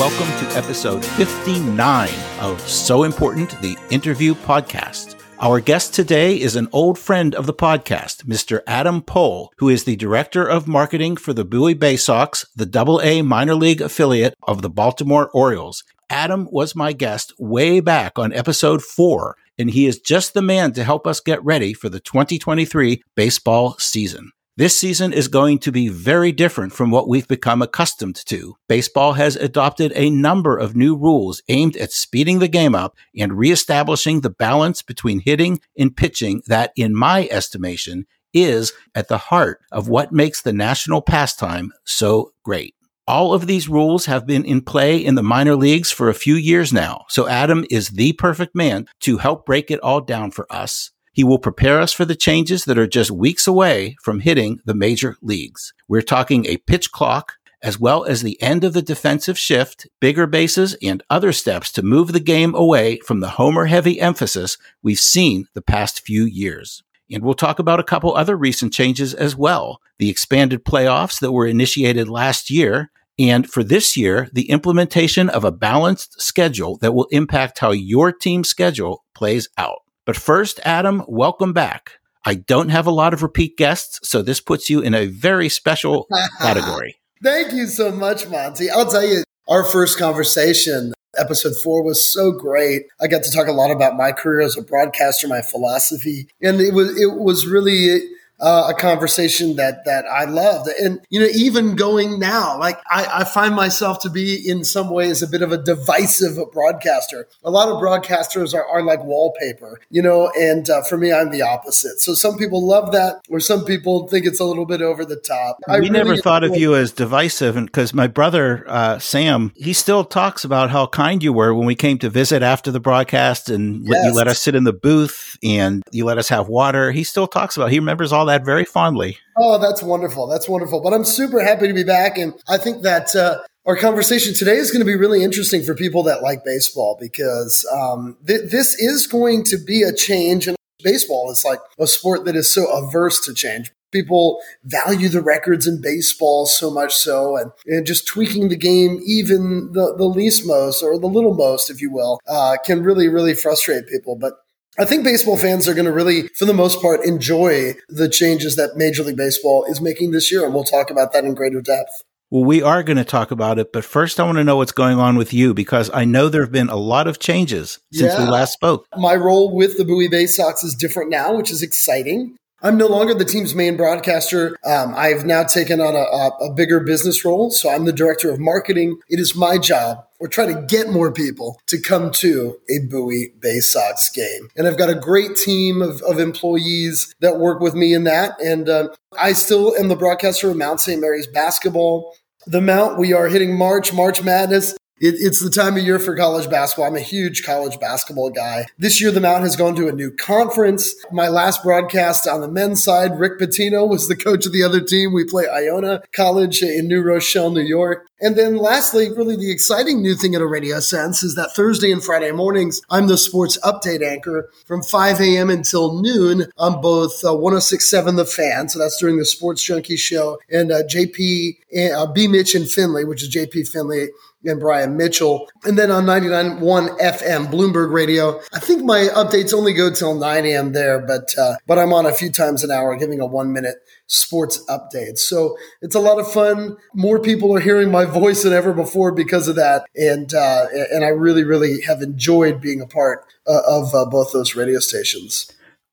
welcome to episode 59 of So Important, the interview podcast. Our guest today is an old friend of the podcast, Mr. Adam Pohl, who is the director of marketing for the Bowie Bay Sox, the Double A minor league affiliate of the Baltimore Orioles. Adam was my guest way back on episode four, and he is just the man to help us get ready for the 2023 baseball season. This season is going to be very different from what we've become accustomed to. Baseball has adopted a number of new rules aimed at speeding the game up and reestablishing the balance between hitting and pitching that, in my estimation, is at the heart of what makes the national pastime so great. All of these rules have been in play in the minor leagues for a few years now, so Adam is the perfect man to help break it all down for us. He will prepare us for the changes that are just weeks away from hitting the major leagues. We're talking a pitch clock, as well as the end of the defensive shift, bigger bases, and other steps to move the game away from the homer heavy emphasis we've seen the past few years. And we'll talk about a couple other recent changes as well. The expanded playoffs that were initiated last year. And for this year, the implementation of a balanced schedule that will impact how your team's schedule plays out. But first, Adam, welcome back. I don't have a lot of repeat guests, so this puts you in a very special category. Thank you so much, Monty. I'll tell you, our first conversation, episode four, was so great. I got to talk a lot about my career as a broadcaster, my philosophy, and it was it was really uh, a conversation that that I loved. And you know, even going now, like I, I, find myself to be in some ways a bit of a divisive broadcaster. A lot of broadcasters are, are like wallpaper, you know, and uh, for me, I'm the opposite. So some people love that, or some people think it's a little bit over the top. I we really never thought of you as divisive, and because my brother uh, Sam, he still talks about how kind you were when we came to visit after the broadcast, and yes. you let us sit in the booth and you let us have water. He still talks about. He remembers all that very fondly. Oh, that's wonderful. That's wonderful. But I'm super happy to be back. And I think that uh, our conversation today is going to be really interesting for people that like baseball because um, th- this is going to be a change. And baseball is like a sport that is so averse to change. People value the records in baseball so much so, and, and just tweaking the game, even the, the least most or the little most, if you will, uh, can really, really frustrate people. But I think baseball fans are going to really, for the most part, enjoy the changes that Major League Baseball is making this year. And we'll talk about that in greater depth. Well, we are going to talk about it, but first I want to know what's going on with you because I know there have been a lot of changes since yeah. we last spoke. My role with the Bowie Bay Sox is different now, which is exciting. I'm no longer the team's main broadcaster. Um, I've now taken on a, a, bigger business role. So I'm the director of marketing. It is my job. We're trying to get more people to come to a Bowie Bay Sox game. And I've got a great team of, of employees that work with me in that. And uh, I still am the broadcaster of Mount St. Mary's basketball. The Mount, we are hitting March, March Madness. It, it's the time of year for college basketball. I'm a huge college basketball guy. This year, the Mount has gone to a new conference. My last broadcast on the men's side, Rick Pitino was the coach of the other team. We play Iona College in New Rochelle, New York. And then lastly, really the exciting new thing at a radio sense is that Thursday and Friday mornings, I'm the sports update anchor from 5 a.m. until noon on both uh, 1067 The Fan. So that's during the Sports Junkie show and uh, JP, uh, B. Mitch and Finley, which is JP Finley and Brian Mitchell. And then on 99.1 FM, Bloomberg Radio. I think my updates only go till 9 a.m. there, but, uh, but I'm on a few times an hour giving a one minute sports update. So it's a lot of fun. More people are hearing my voice than ever before because of that. And, uh, and I really, really have enjoyed being a part uh, of uh, both those radio stations.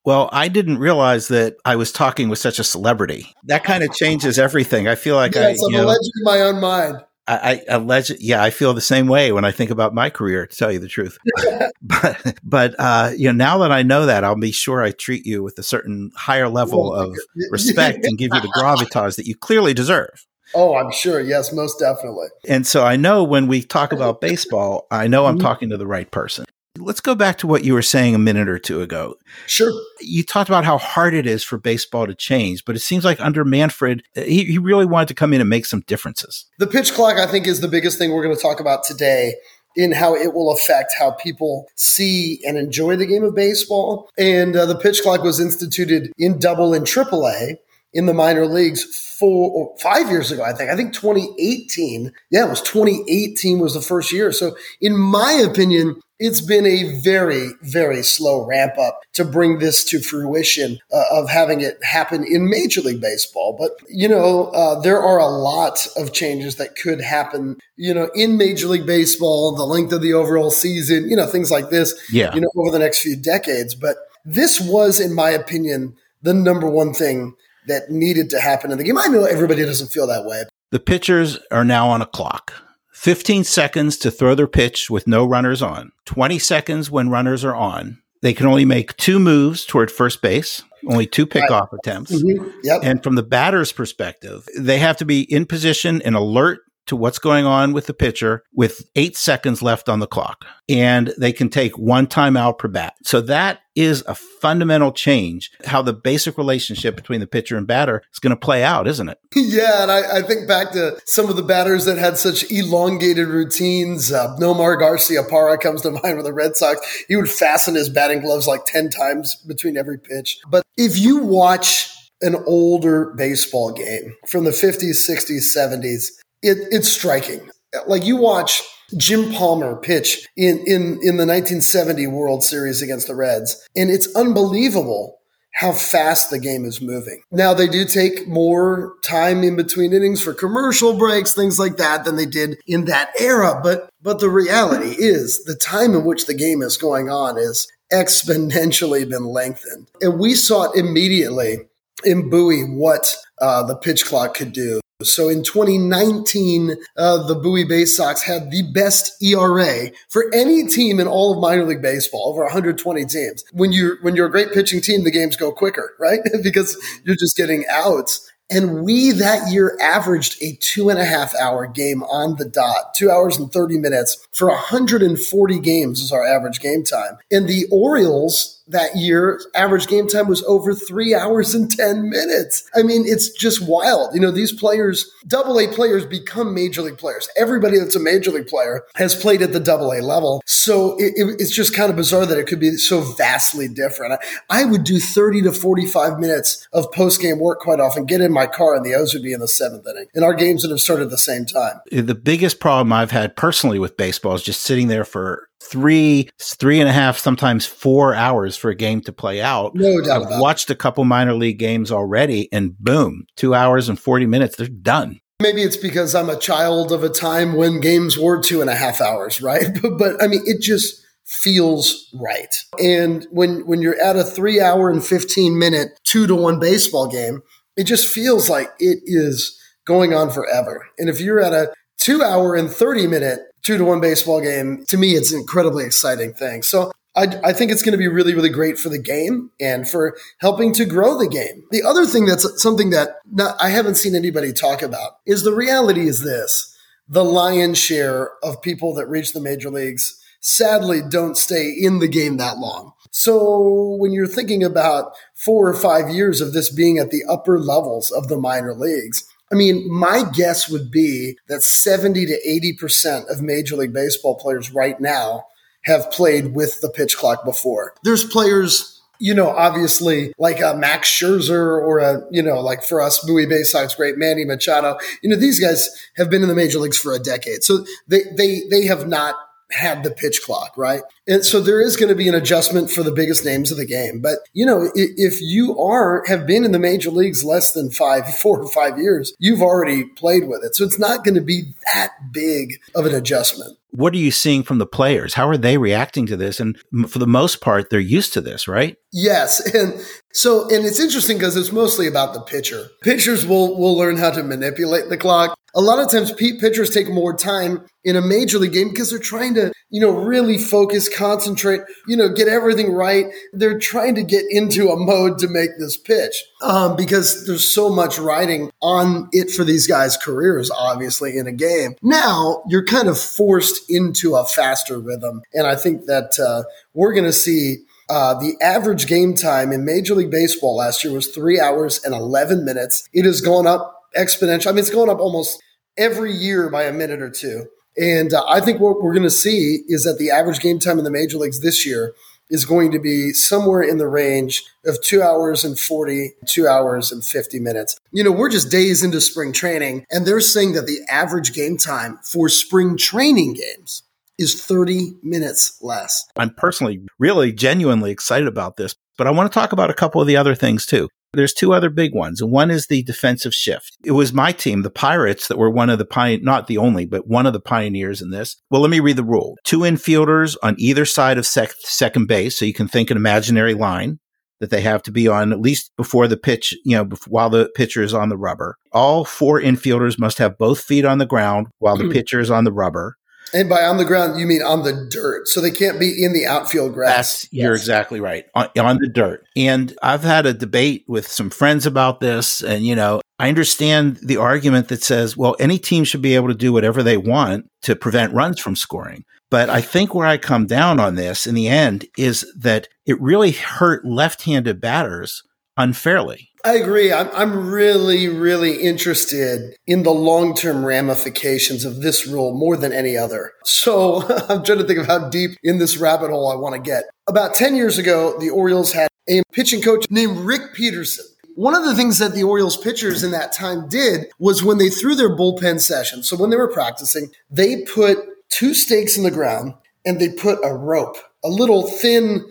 Well, I didn't realize that I was talking with such a celebrity. That kind of changes everything. I feel like I, I'm a legend in my own mind. I, I alleged, yeah, I feel the same way when I think about my career, to tell you the truth. but, but, uh, you know, now that I know that, I'll be sure I treat you with a certain higher level of respect and give you the gravitas that you clearly deserve. Oh, I'm sure. Yes, most definitely. And so I know when we talk about baseball, I know I'm mm-hmm. talking to the right person. Let's go back to what you were saying a minute or two ago. Sure. You talked about how hard it is for baseball to change, but it seems like under Manfred, he, he really wanted to come in and make some differences. The pitch clock, I think, is the biggest thing we're going to talk about today in how it will affect how people see and enjoy the game of baseball. And uh, the pitch clock was instituted in double and triple A in the minor leagues four or five years ago, I think. I think 2018. Yeah, it was 2018 was the first year. So in my opinion, it's been a very, very slow ramp up to bring this to fruition uh, of having it happen in Major League Baseball. But, you know, uh, there are a lot of changes that could happen, you know, in Major League Baseball, the length of the overall season, you know, things like this, yeah. you know, over the next few decades. But this was, in my opinion, the number one thing that needed to happen in the game. I know everybody doesn't feel that way. The pitchers are now on a clock. 15 seconds to throw their pitch with no runners on, 20 seconds when runners are on. They can only make two moves toward first base, only two pickoff right. attempts. Mm-hmm. Yep. And from the batter's perspective, they have to be in position and alert to what's going on with the pitcher with eight seconds left on the clock. And they can take one timeout per bat. So that is a fundamental change how the basic relationship between the pitcher and batter is going to play out, isn't it? Yeah. And I, I, think back to some of the batters that had such elongated routines. Uh, Nomar Garciaparra comes to mind with the Red Sox. He would fasten his batting gloves like 10 times between every pitch. But if you watch an older baseball game from the 50s, 60s, 70s, it, it's striking. Like you watch Jim Palmer pitch in, in, in the 1970 World Series against the Reds, and it's unbelievable how fast the game is moving. Now they do take more time in between innings for commercial breaks, things like that than they did in that era, but but the reality is the time in which the game is going on is exponentially been lengthened. And we saw it immediately in Bowie what uh, the pitch clock could do. So in 2019, uh, the Bowie Bay Sox had the best ERA for any team in all of minor league baseball, over 120 teams. When you're when you're a great pitching team, the games go quicker, right? because you're just getting outs. And we that year averaged a two and a half hour game on the dot, two hours and 30 minutes for 140 games is our average game time. And the Orioles that year, average game time was over three hours and 10 minutes. I mean, it's just wild. You know, these players, double A players become major league players. Everybody that's a major league player has played at the double A level. So it, it, it's just kind of bizarre that it could be so vastly different. I, I would do 30 to 45 minutes of post game work quite often, get in my car, and the O's would be in the seventh inning. And our games would have started at the same time. The biggest problem I've had personally with baseball is just sitting there for three, three and a half, sometimes four hours for a game to play out. No doubt. I've watched a couple minor league games already, and boom, two hours and 40 minutes, they're done. Maybe it's because I'm a child of a time when games were two and a half hours, right? But, but I mean, it just feels right. And when when you're at a three hour and 15 minute two to one baseball game, it just feels like it is going on forever. And if you're at a two hour and 30 minute two to one baseball game, to me, it's an incredibly exciting thing. So I, I, think it's going to be really, really great for the game and for helping to grow the game. The other thing that's something that not, I haven't seen anybody talk about is the reality is this the lion's share of people that reach the major leagues sadly don't stay in the game that long. So when you're thinking about four or five years of this being at the upper levels of the minor leagues, I mean, my guess would be that 70 to 80% of Major League Baseball players right now have played with the pitch clock before. There's players, you know, obviously like a Max Scherzer or a, you know, like for us, Bowie Bay Sox great Manny Machado. You know, these guys have been in the major leagues for a decade. So they, they, they have not had the pitch clock, right? And so there is going to be an adjustment for the biggest names of the game. But, you know, if you are, have been in the major leagues less than five, four or five years, you've already played with it. So it's not going to be that big of an adjustment. What are you seeing from the players? How are they reacting to this? And for the most part, they're used to this, right? Yes. And so, and it's interesting because it's mostly about the pitcher. Pitchers will, will learn how to manipulate the clock a lot of times pitchers take more time in a major league game because they're trying to, you know, really focus, concentrate, you know, get everything right. They're trying to get into a mode to make this pitch um, because there's so much riding on it for these guys' careers, obviously, in a game. Now you're kind of forced into a faster rhythm. And I think that uh, we're going to see uh, the average game time in Major League Baseball last year was three hours and 11 minutes. It has gone up exponential. I mean, it's going up almost every year by a minute or two. And uh, I think what we're going to see is that the average game time in the major leagues this year is going to be somewhere in the range of two hours and 40, two hours and 50 minutes. You know, we're just days into spring training, and they're saying that the average game time for spring training games is 30 minutes less. I'm personally really genuinely excited about this, but I want to talk about a couple of the other things too. There's two other big ones. One is the defensive shift. It was my team, the Pirates, that were one of the pioneers, not the only, but one of the pioneers in this. Well, let me read the rule. Two infielders on either side of sec- second base. So you can think an imaginary line that they have to be on at least before the pitch, you know, before, while the pitcher is on the rubber. All four infielders must have both feet on the ground while the pitcher is on the rubber. And by on the ground, you mean on the dirt. So they can't be in the outfield grass. That's, yes. You're exactly right. On, on the dirt. And I've had a debate with some friends about this. And, you know, I understand the argument that says, well, any team should be able to do whatever they want to prevent runs from scoring. But I think where I come down on this in the end is that it really hurt left handed batters unfairly. I agree. I'm, I'm really, really interested in the long term ramifications of this rule more than any other. So I'm trying to think of how deep in this rabbit hole I want to get. About 10 years ago, the Orioles had a pitching coach named Rick Peterson. One of the things that the Orioles pitchers in that time did was when they threw their bullpen session, so when they were practicing, they put two stakes in the ground and they put a rope, a little thin,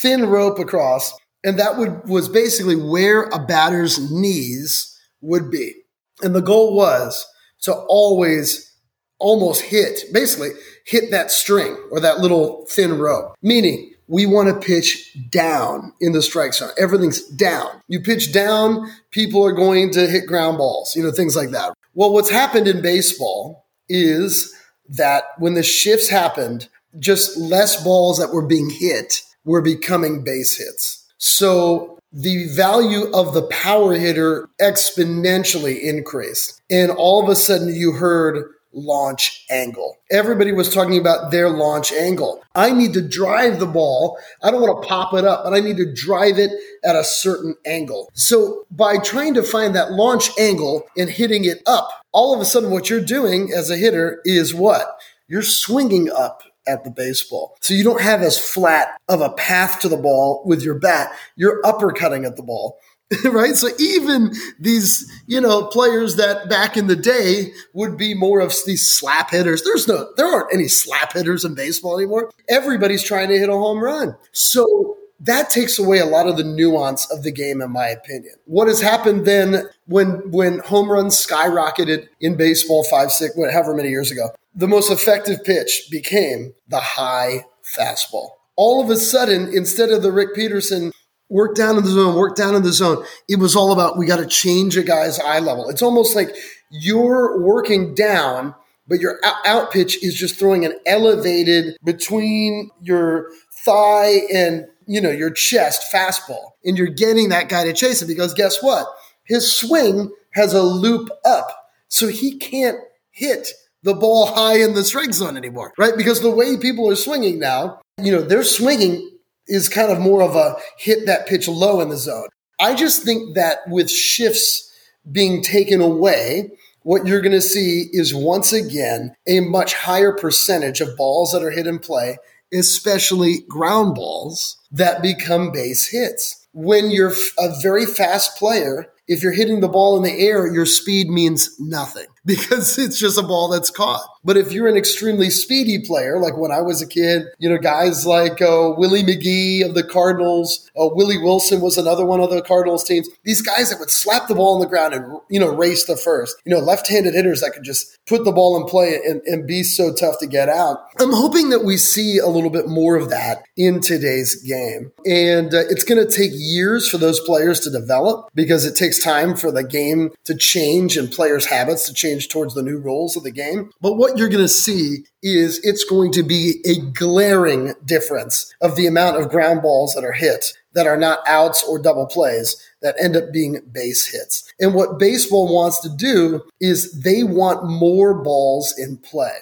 thin rope across and that would was basically where a batter's knees would be. And the goal was to always almost hit, basically hit that string or that little thin rope. Meaning we want to pitch down in the strike zone. Everything's down. You pitch down, people are going to hit ground balls, you know, things like that. Well, what's happened in baseball is that when the shifts happened, just less balls that were being hit were becoming base hits. So the value of the power hitter exponentially increased. And all of a sudden you heard launch angle. Everybody was talking about their launch angle. I need to drive the ball. I don't want to pop it up, but I need to drive it at a certain angle. So by trying to find that launch angle and hitting it up, all of a sudden what you're doing as a hitter is what? You're swinging up at the baseball. So you don't have as flat of a path to the ball with your bat. You're uppercutting at the ball. right? So even these, you know, players that back in the day would be more of these slap hitters. There's no, there aren't any slap hitters in baseball anymore. Everybody's trying to hit a home run. So that takes away a lot of the nuance of the game, in my opinion. What has happened then when when home runs skyrocketed in baseball five, six, whatever many years ago? The most effective pitch became the high fastball. All of a sudden, instead of the Rick Peterson work down in the zone, work down in the zone, it was all about we got to change a guy's eye level. It's almost like you're working down but your out pitch is just throwing an elevated between your thigh and you know, your chest fastball and you're getting that guy to chase it because guess what? His swing has a loop up. So he can't hit the ball high in the strike zone anymore, right? Because the way people are swinging now, you know, their swinging is kind of more of a hit that pitch low in the zone. I just think that with shifts being taken away, what you're going to see is once again a much higher percentage of balls that are hit in play especially ground balls that become base hits. When you're a very fast player, if you're hitting the ball in the air, your speed means nothing because it's just a ball that's caught. But if you're an extremely speedy player, like when I was a kid, you know, guys like uh, Willie McGee of the Cardinals, uh, Willie Wilson was another one of the Cardinals teams. These guys that would slap the ball on the ground and, you know, race the first, you know, left handed hitters that could just put the ball in play and, and be so tough to get out. I'm hoping that we see a little bit more of that in today's game. And uh, it's going to take years for those players to develop because it takes time for the game to change and players' habits to change towards the new rules of the game. But what what you're going to see is it's going to be a glaring difference of the amount of ground balls that are hit that are not outs or double plays that end up being base hits. And what baseball wants to do is they want more balls in play.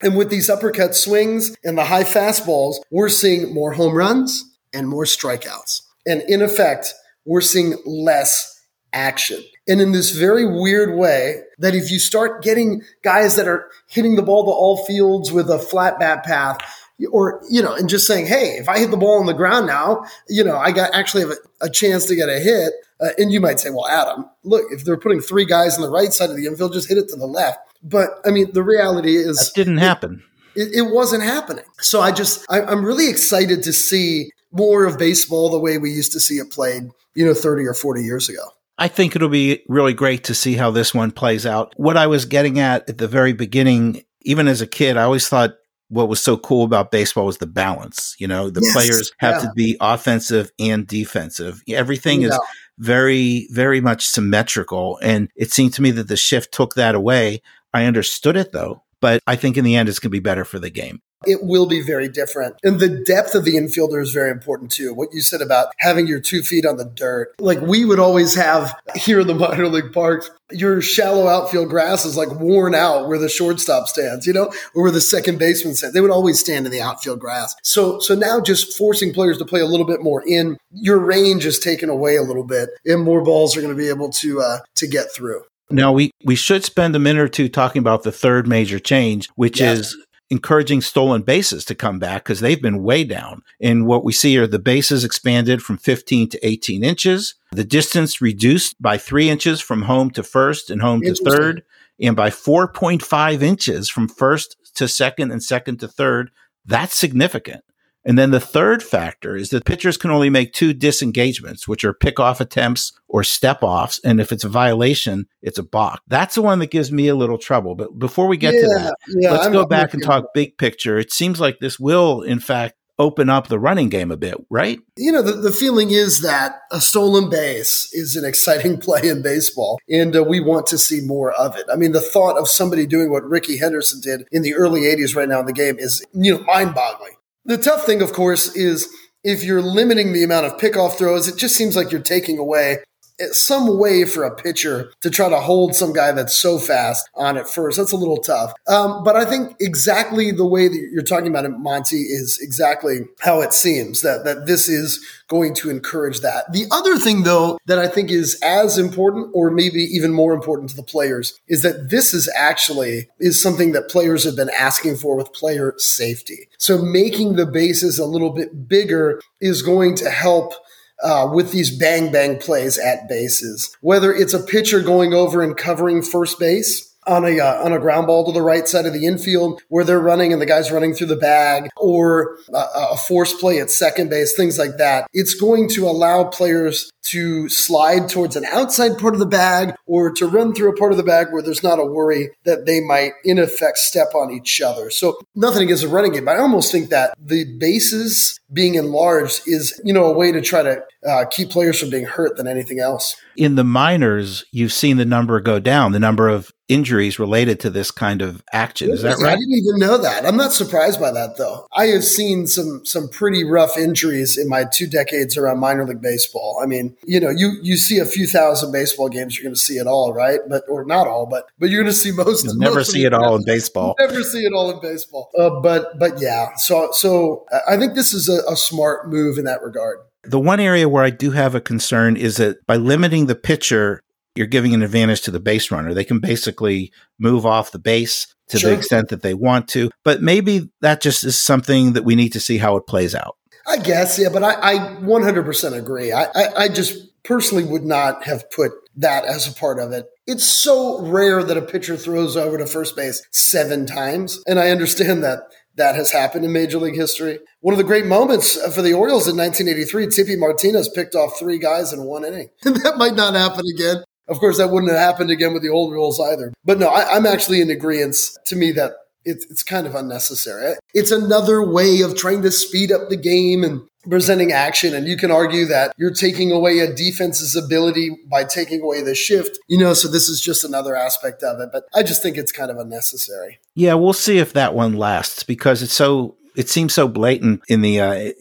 And with these uppercut swings and the high fastballs, we're seeing more home runs and more strikeouts. And in effect, we're seeing less action. And in this very weird way, that if you start getting guys that are hitting the ball to all fields with a flat bat path, or you know, and just saying, hey, if I hit the ball on the ground now, you know, I got actually have a, a chance to get a hit. Uh, and you might say, well, Adam, look, if they're putting three guys on the right side of the infield, just hit it to the left. But I mean, the reality is that didn't happen. It, it, wasn't happening. So I just, I, I'm really excited to see more of baseball the way we used to see it played, you know, 30 or 40 years ago. I think it'll be really great to see how this one plays out. What I was getting at at the very beginning, even as a kid, I always thought what was so cool about baseball was the balance. You know, the yes, players have yeah. to be offensive and defensive. Everything yeah. is very, very much symmetrical. And it seemed to me that the shift took that away. I understood it though, but I think in the end it's going to be better for the game it will be very different. And the depth of the infielder is very important too. What you said about having your two feet on the dirt. Like we would always have here in the minor league parks, your shallow outfield grass is like worn out where the shortstop stands, you know, or where the second baseman stands. They would always stand in the outfield grass. So so now just forcing players to play a little bit more in, your range is taken away a little bit and more balls are going to be able to uh to get through. Now we we should spend a minute or two talking about the third major change, which yes. is encouraging stolen bases to come back because they've been way down. And what we see are the bases expanded from 15 to 18 inches, the distance reduced by three inches from home to first and home to third, and by 4.5 inches from first to second and second to third. That's significant. And then the third factor is that pitchers can only make two disengagements, which are pickoff attempts or step offs. And if it's a violation, it's a balk. That's the one that gives me a little trouble. But before we get yeah, to that, yeah, let's I'm go back and talk big picture. It seems like this will, in fact, open up the running game a bit, right? You know, the, the feeling is that a stolen base is an exciting play in baseball, and uh, we want to see more of it. I mean, the thought of somebody doing what Rickey Henderson did in the early 80s right now in the game is, you know, mind boggling. The tough thing, of course, is if you're limiting the amount of pickoff throws, it just seems like you're taking away some way for a pitcher to try to hold some guy that's so fast on at first. That's a little tough. Um, but I think exactly the way that you're talking about it, Monty, is exactly how it seems that, that this is going to encourage that. The other thing, though, that I think is as important or maybe even more important to the players is that this is actually is something that players have been asking for with player safety. So making the bases a little bit bigger is going to help uh, with these bang bang plays at bases. Whether it's a pitcher going over and covering first base on a uh, on a ground ball to the right side of the infield where they're running and the guy's running through the bag, or a, a force play at second base, things like that. It's going to allow players to slide towards an outside part of the bag or to run through a part of the bag where there's not a worry that they might in effect step on each other. So nothing against a running game, but I almost think that the bases being enlarged is, you know, a way to try to uh, keep players from being hurt than anything else. In the minors, you've seen the number go down, the number of injuries related to this kind of action. Is that right? I didn't even know that. I'm not surprised by that though. I have seen some some pretty rough injuries in my two decades around minor league baseball. I mean, you know, you you see a few thousand baseball games, you're going to see it all, right? But or not all, but but you're going to see most. You'll never most see it all in baseball. Never see it all in baseball. Uh, but but yeah, so so I think this is a, a smart move in that regard. The one area where I do have a concern is that by limiting the pitcher you're giving an advantage to the base runner. They can basically move off the base to sure. the extent that they want to. But maybe that just is something that we need to see how it plays out. I guess, yeah, but I, I 100% agree. I, I, I just personally would not have put that as a part of it. It's so rare that a pitcher throws over to first base seven times. And I understand that that has happened in Major League history. One of the great moments uh, for the Orioles in 1983, Tippy Martinez picked off three guys in one inning. And that might not happen again. Of course, that wouldn't have happened again with the old rules either. But no, I, am actually in agreement to me that it, it's kind of unnecessary. It's another way of trying to speed up the game and presenting action. And you can argue that you're taking away a defense's ability by taking away the shift, you know, so this is just another aspect of it. But I just think it's kind of unnecessary. Yeah, we'll see if that one lasts because it's so, it seems so blatant in the, uh,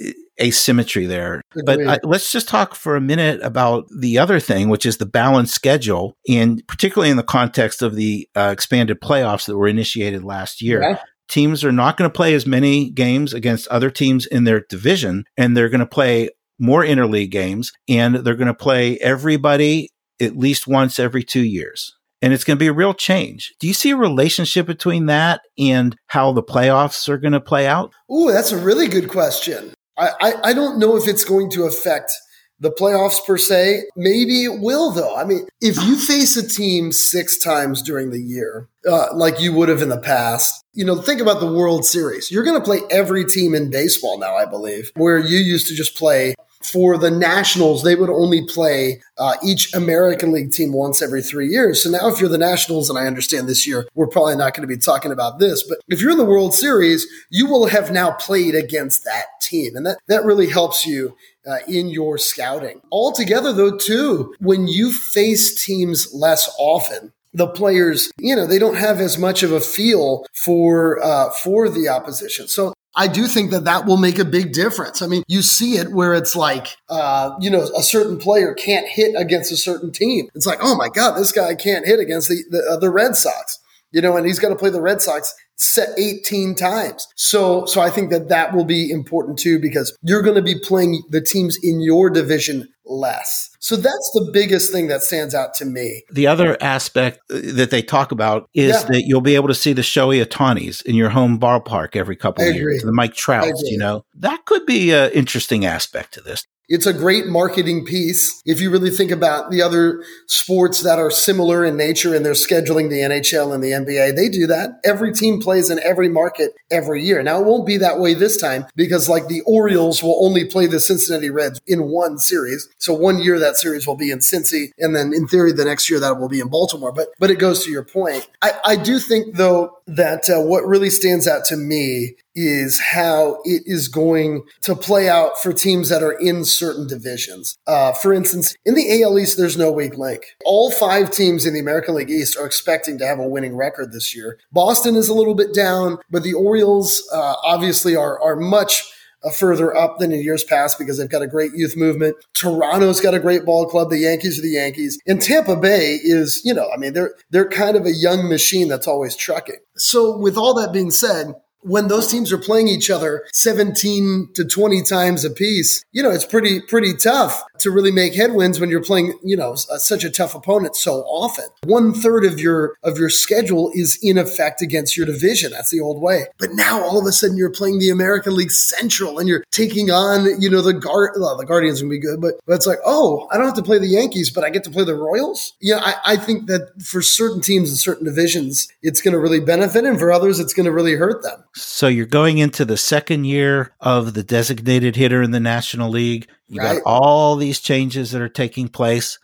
asymmetry there. But uh, let's just talk for a minute about the other thing, which is the balanced schedule, and particularly in the context of the uh, expanded playoffs that were initiated last year. Yeah. Teams are not going to play as many games against other teams in their division, and they're going to play more interleague games, and they're going to play everybody at least once every two years. And it's going to be a real change. Do you see a relationship between that and how the playoffs are going to play out? Ooh, that's a really good question. I, I, I don't know if it's going to affect the playoffs per se. Maybe it will, though. I mean, if you face a team six times during the year, uh, like you would have in the past, you know, think about the World Series. You're going to play every team in baseball now, I believe, where you used to just play for the Nationals, they would only play uh, each American League team once every three years. So now, if you're the Nationals, and I understand this year we're probably not going to be talking about this, but if you're in the World Series, you will have now played against that team, and that that really helps you uh, in your scouting. Altogether, though, too, when you face teams less often, the players, you know, they don't have as much of a feel for uh, for the opposition. So I do think that that will make a big difference. I mean, you see it where it's like, uh, you know, a certain player can't hit against a certain team. It's like, oh my God, this guy can't hit against the, the, uh, the Red Sox, you know, and he's got to play the Red Sox set 18 times. So, so I think that that will be important too, because you're going to be playing the teams in your division less. So that's the biggest thing that stands out to me. The other aspect uh, that they talk about is yeah. that you'll be able to see the Shohei Ohtanis in your home ballpark every couple of years, the Mike Trouts, you know. That could be an interesting aspect to this. It's a great marketing piece. If you really think about the other sports that are similar in nature and they're scheduling the NHL and the NBA, they do that. Every team plays in every market every year. Now, it won't be that way this time because, like, the Orioles will only play the Cincinnati Reds in one series. So, one year that series will be in Cincy, and then in theory, the next year that will be in Baltimore. But, but it goes to your point. I, I do think, though, that uh, what really stands out to me is how it is going to play out for teams that are in certain divisions. Uh, for instance, in the AL East, there's no weak link. All five teams in the American League East are expecting to have a winning record this year. Boston is a little bit down, but the Orioles uh, obviously are are much Uh, further up than in years past because they've got a great youth movement. Toronto's got a great ball club. The Yankees are the Yankees. And Tampa Bay is, you know, I mean, they're they're kind of a young machine that's always trucking. So with all that being said, when those teams are playing each other 17 to 20 times a piece, you know, it's pretty, pretty tough to really make headwinds when you're playing, you know, uh, such a tough opponent so often. One third of your, of your schedule is in effect against your division. That's the old way. But now all of a sudden you're playing the American League Central and you're taking on, you know, the guard, well, the Guardians will be good, but, but it's like, oh, I don't have to play the Yankees, but I get to play the Royals. Yeah. I, I think that for certain teams in certain divisions, it's going to really benefit. And for others, it's going to really hurt them. So you're going into the second year of the designated hitter in the National League. You right. got all these changes that are taking place.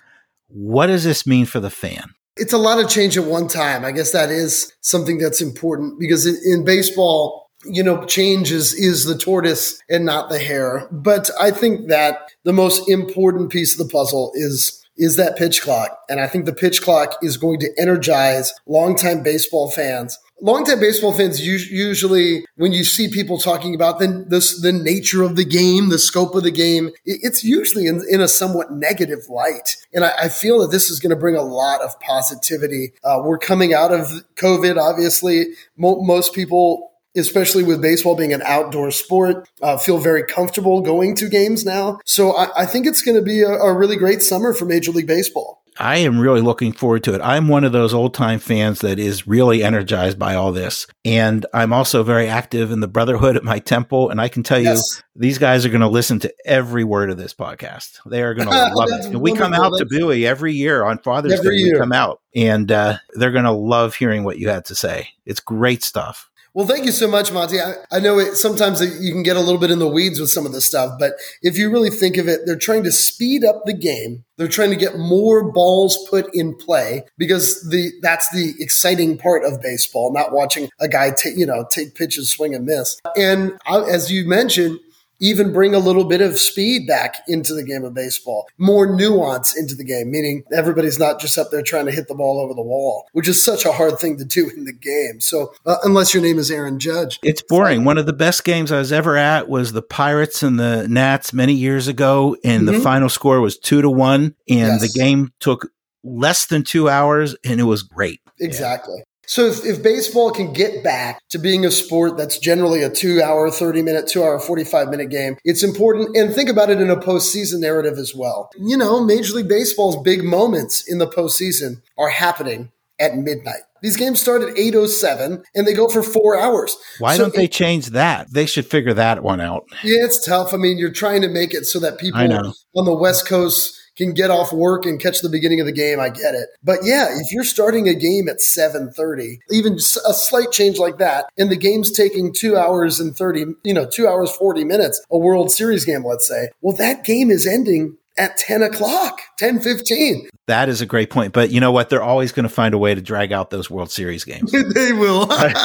What does this mean for the fan? It's a lot of change at one time. I guess that is something that's important because in, in baseball, you know, change is, is the tortoise and not the hare. But I think that the most important piece of the puzzle is is that pitch clock. And I think the pitch clock is going to energize longtime baseball fans longtime baseball fans usually, when you see people talking about the, the, the nature of the game, the scope of the game, it's usually in, in a somewhat negative light. And I, I feel that this is going to bring a lot of positivity. Uh, we're coming out of COVID, obviously. Mo- most people especially with baseball being an outdoor sport, uh, feel very comfortable going to games now. So I, I think it's going to be a, a, really great summer for Major League Baseball. I am really looking forward to it. I'm one of those old time fans that is really energized by all this. And I'm also very active in the Brotherhood at my temple. And I can tell yes. you, these guys are going to listen to every word of this podcast. They are going to love it. And we come out to Bowie every year on Father's every Day. Year. We come out and uh, they're going to love hearing what you had to say. It's great stuff. Well, thank you so much, Monty. I, I know it, sometimes you can get a little bit in the weeds with some of this stuff, but if you really think of it, they're trying to speed up the game. They're trying to get more balls put in play because the that's the exciting part of baseball, not watching a guy take you know take pitches, swing and miss. And I, as you mentioned, even bring a little bit of speed back into the game of baseball, more nuance into the game, meaning everybody's not just up there trying to hit the ball over the wall, which is such a hard thing to do in the game. So, uh, unless your name is Aaron Judge, it's boring. One of the best games I was ever at was the Pirates and the Nats many years ago, and mm-hmm. the final score was two to one, and yes. the game took less than two hours, and it was great. Exactly. So if, if baseball can get back to being a sport that's generally a two hour, 30 minute, two hour, 45 minute game, it's important. And think about it in a postseason narrative as well. You know, Major League Baseball's big moments in the postseason are happening at midnight. These games start at 8.07 and they go for four hours. Why so don't they it, change that? They should figure that one out. Yeah, it's tough. I mean, you're trying to make it so that people on the West Coast can get off work and catch the beginning of the game. I get it. But yeah, if you're starting a game at 7:30, even a slight change like that, and the game's taking 2 hours and 30, you know, 2 hours 40 minutes, a World Series game, let's say. Well, that game is ending at 10 o'clock, 10 15. That is a great point. But you know what? They're always going to find a way to drag out those World Series games. they will. but,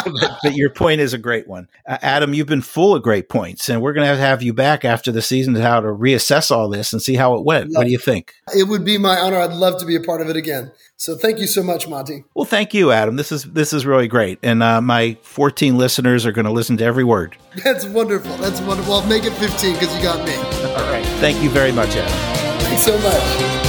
but, your point is a great one. Uh, Adam, you've been full of great points, and we're going to have you back after the season to how to reassess all this and see how it went. What do you think? It would be my honor. I'd love to be a part of it again. So thank you so much, Monty. Well, thank you, Adam. This is this is really great, and uh, my 14 listeners are going to listen to every word. That's wonderful. That's wonderful. I'll make it 15 because you got me. All right. Thank you very much, Adam. Thanks so much.